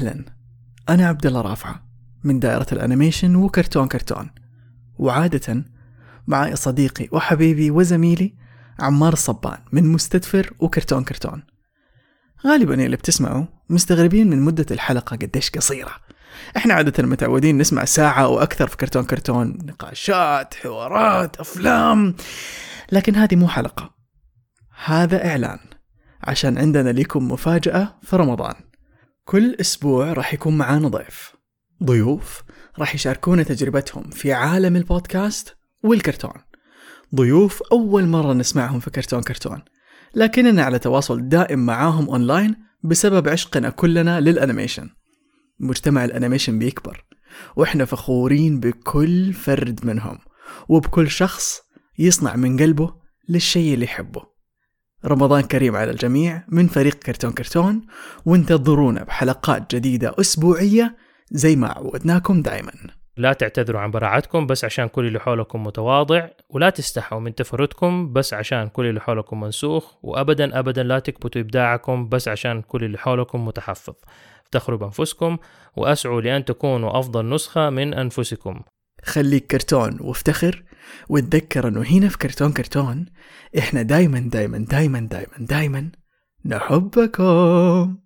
أهلا. أنا عبد الله رافعة من دائرة الأنيميشن وكرتون كرتون. وعادة معي صديقي وحبيبي وزميلي عمار الصبان من مستدفر وكرتون كرتون. غالبا اللي بتسمعوا مستغربين من مدة الحلقة قديش قصيرة. إحنا عادة متعودين نسمع ساعة أو أكثر في كرتون كرتون نقاشات حوارات أفلام. لكن هذه مو حلقة هذا إعلان. عشان عندنا لكم مفاجأة في رمضان. كل أسبوع راح يكون معانا ضيف. ضيوف راح يشاركونا تجربتهم في عالم البودكاست والكرتون. ضيوف أول مرة نسمعهم في كرتون كرتون. لكننا على تواصل دائم معاهم أونلاين بسبب عشقنا كلنا لل animation. مجتمع ال animation بيكبر وإحنا فخورين بكل فرد منهم وبكل شخص يصنع من قلبه للشيء اللي يحبه. رمضان كريم على الجميع من فريق كرتون كرتون وانتظرونا بحلقات جديدة أسبوعية زي ما عودناكم دائما لا تعتذروا عن براعتكم بس عشان كل اللي حولكم متواضع ولا تستحوا من تفردكم بس عشان كل اللي حولكم منسوخ وابدا ابدا لا تكبتوا إبداعكم بس عشان كل اللي حولكم متحفظ. افتخروا بأنفسكم وأسعوا لأن تكونوا أفضل نسخة من أنفسكم. خليك كرتون وافتخر وتذكر إنه هنا في كرتون كرتون إحنا دايما دايما دايما دايما دايما نحبكم.